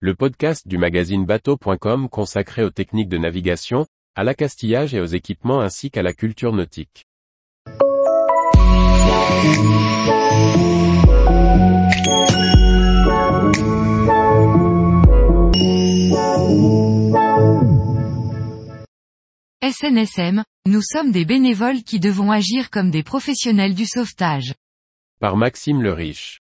le podcast du magazine bateau.com consacré aux techniques de navigation, à l'accastillage et aux équipements ainsi qu'à la culture nautique. SNSM, nous sommes des bénévoles qui devons agir comme des professionnels du sauvetage. Par Maxime le Riche.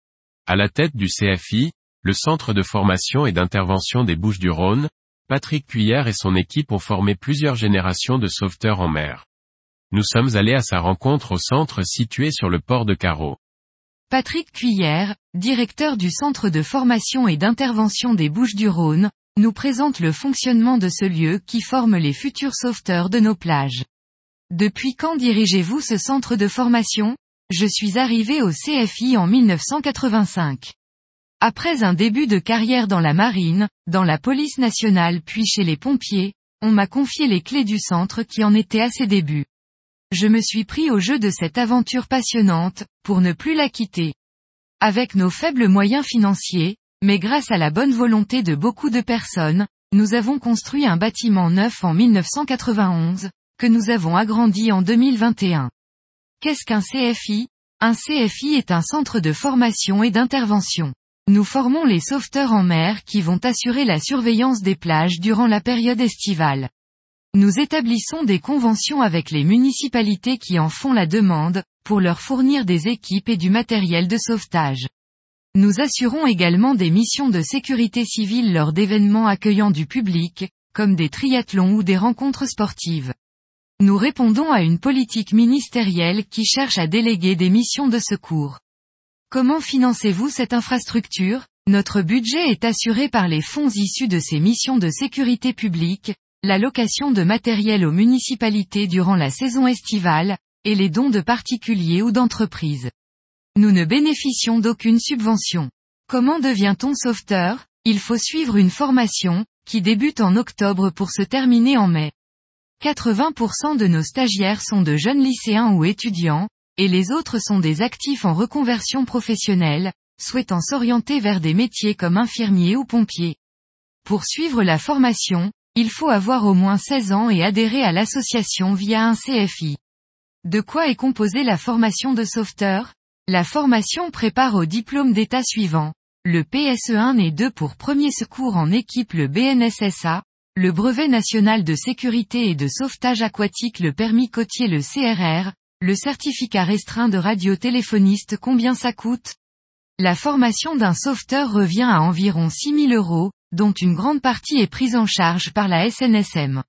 À la tête du CFI, le Centre de formation et d'intervention des Bouches-du-Rhône, Patrick Cuillère et son équipe ont formé plusieurs générations de sauveteurs en mer. Nous sommes allés à sa rencontre au centre situé sur le port de Carreau. Patrick Cuillère, directeur du Centre de formation et d'intervention des Bouches-du-Rhône, nous présente le fonctionnement de ce lieu qui forme les futurs sauveteurs de nos plages. Depuis quand dirigez-vous ce centre de formation? Je suis arrivé au CFI en 1985. Après un début de carrière dans la marine, dans la police nationale puis chez les pompiers, on m'a confié les clés du centre qui en était à ses débuts. Je me suis pris au jeu de cette aventure passionnante, pour ne plus la quitter. Avec nos faibles moyens financiers, mais grâce à la bonne volonté de beaucoup de personnes, nous avons construit un bâtiment neuf en 1991, que nous avons agrandi en 2021. Qu'est-ce qu'un CFI Un CFI est un centre de formation et d'intervention. Nous formons les sauveteurs en mer qui vont assurer la surveillance des plages durant la période estivale. Nous établissons des conventions avec les municipalités qui en font la demande, pour leur fournir des équipes et du matériel de sauvetage. Nous assurons également des missions de sécurité civile lors d'événements accueillant du public, comme des triathlons ou des rencontres sportives. Nous répondons à une politique ministérielle qui cherche à déléguer des missions de secours. Comment financez-vous cette infrastructure? Notre budget est assuré par les fonds issus de ces missions de sécurité publique, la location de matériel aux municipalités durant la saison estivale, et les dons de particuliers ou d'entreprises. Nous ne bénéficions d'aucune subvention. Comment devient-on sauveteur? Il faut suivre une formation, qui débute en octobre pour se terminer en mai. 80% de nos stagiaires sont de jeunes lycéens ou étudiants, et les autres sont des actifs en reconversion professionnelle, souhaitant s'orienter vers des métiers comme infirmier ou pompier. Pour suivre la formation, il faut avoir au moins 16 ans et adhérer à l'association via un CFI. De quoi est composée la formation de sauveteur la formation prépare au diplôme d'état suivant. Le PSE1 et 2 pour premier secours en équipe le BNSSA, le brevet national de sécurité et de sauvetage aquatique le permis côtier le CRR, le certificat restreint de radiotéléphoniste combien ça coûte? La formation d'un sauveteur revient à environ 6 000 euros, dont une grande partie est prise en charge par la SNSM.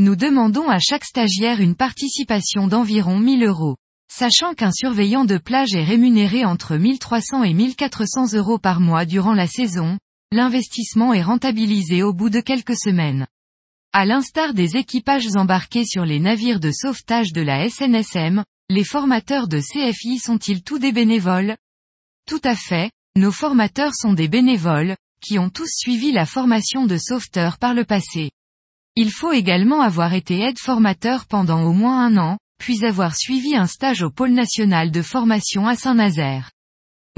Nous demandons à chaque stagiaire une participation d'environ 1000 euros. Sachant qu'un surveillant de plage est rémunéré entre 1300 et 1400 euros par mois durant la saison, l'investissement est rentabilisé au bout de quelques semaines. À l'instar des équipages embarqués sur les navires de sauvetage de la SNSM, les formateurs de CFI sont-ils tous des bénévoles? Tout à fait, nos formateurs sont des bénévoles, qui ont tous suivi la formation de sauveteur par le passé. Il faut également avoir été aide-formateur pendant au moins un an, puis avoir suivi un stage au pôle national de formation à Saint-Nazaire.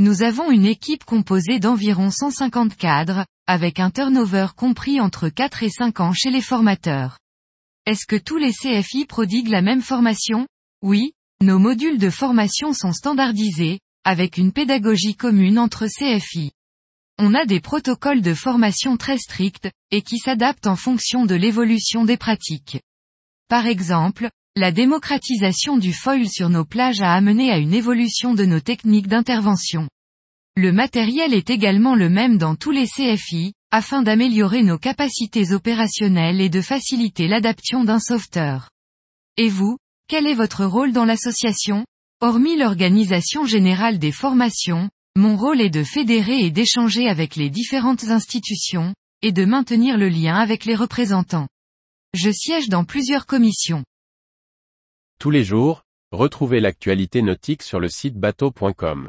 Nous avons une équipe composée d'environ 150 cadres, avec un turnover compris entre 4 et 5 ans chez les formateurs. Est-ce que tous les CFI prodiguent la même formation? Oui, nos modules de formation sont standardisés, avec une pédagogie commune entre CFI. On a des protocoles de formation très stricts, et qui s'adaptent en fonction de l'évolution des pratiques. Par exemple, la démocratisation du foil sur nos plages a amené à une évolution de nos techniques d'intervention. Le matériel est également le même dans tous les CFI, afin d'améliorer nos capacités opérationnelles et de faciliter l'adaptation d'un sauveteur. Et vous, quel est votre rôle dans l'association? Hormis l'organisation générale des formations, mon rôle est de fédérer et d'échanger avec les différentes institutions, et de maintenir le lien avec les représentants. Je siège dans plusieurs commissions. Tous les jours, retrouvez l'actualité nautique sur le site bateau.com.